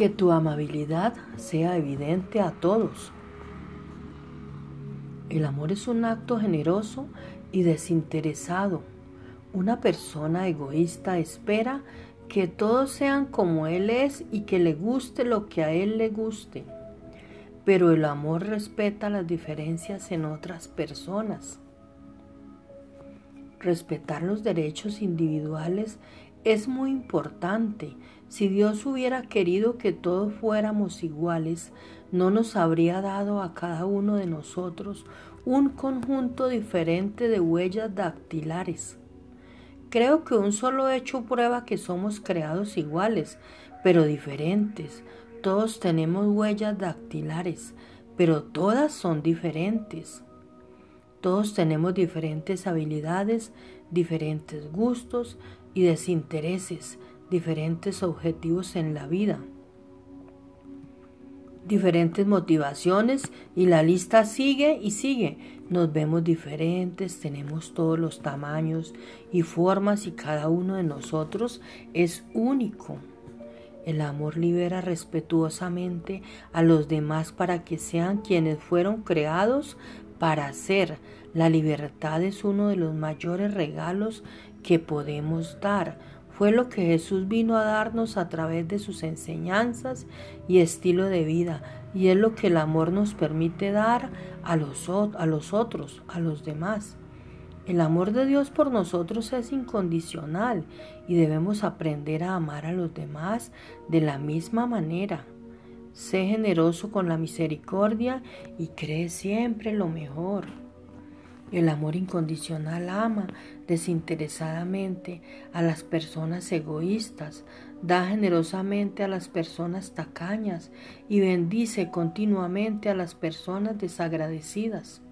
Que tu amabilidad sea evidente a todos. El amor es un acto generoso y desinteresado. Una persona egoísta espera que todos sean como Él es y que le guste lo que a Él le guste. Pero el amor respeta las diferencias en otras personas. Respetar los derechos individuales es muy importante. Si Dios hubiera querido que todos fuéramos iguales, no nos habría dado a cada uno de nosotros un conjunto diferente de huellas dactilares. Creo que un solo hecho prueba que somos creados iguales, pero diferentes. Todos tenemos huellas dactilares, pero todas son diferentes. Todos tenemos diferentes habilidades, diferentes gustos y desintereses, diferentes objetivos en la vida, diferentes motivaciones y la lista sigue y sigue. Nos vemos diferentes, tenemos todos los tamaños y formas y cada uno de nosotros es único. El amor libera respetuosamente a los demás para que sean quienes fueron creados para ser. La libertad es uno de los mayores regalos que podemos dar. Fue lo que Jesús vino a darnos a través de sus enseñanzas y estilo de vida y es lo que el amor nos permite dar a los, a los otros, a los demás. El amor de Dios por nosotros es incondicional y debemos aprender a amar a los demás de la misma manera. Sé generoso con la misericordia y cree siempre lo mejor. El amor incondicional ama desinteresadamente a las personas egoístas, da generosamente a las personas tacañas y bendice continuamente a las personas desagradecidas.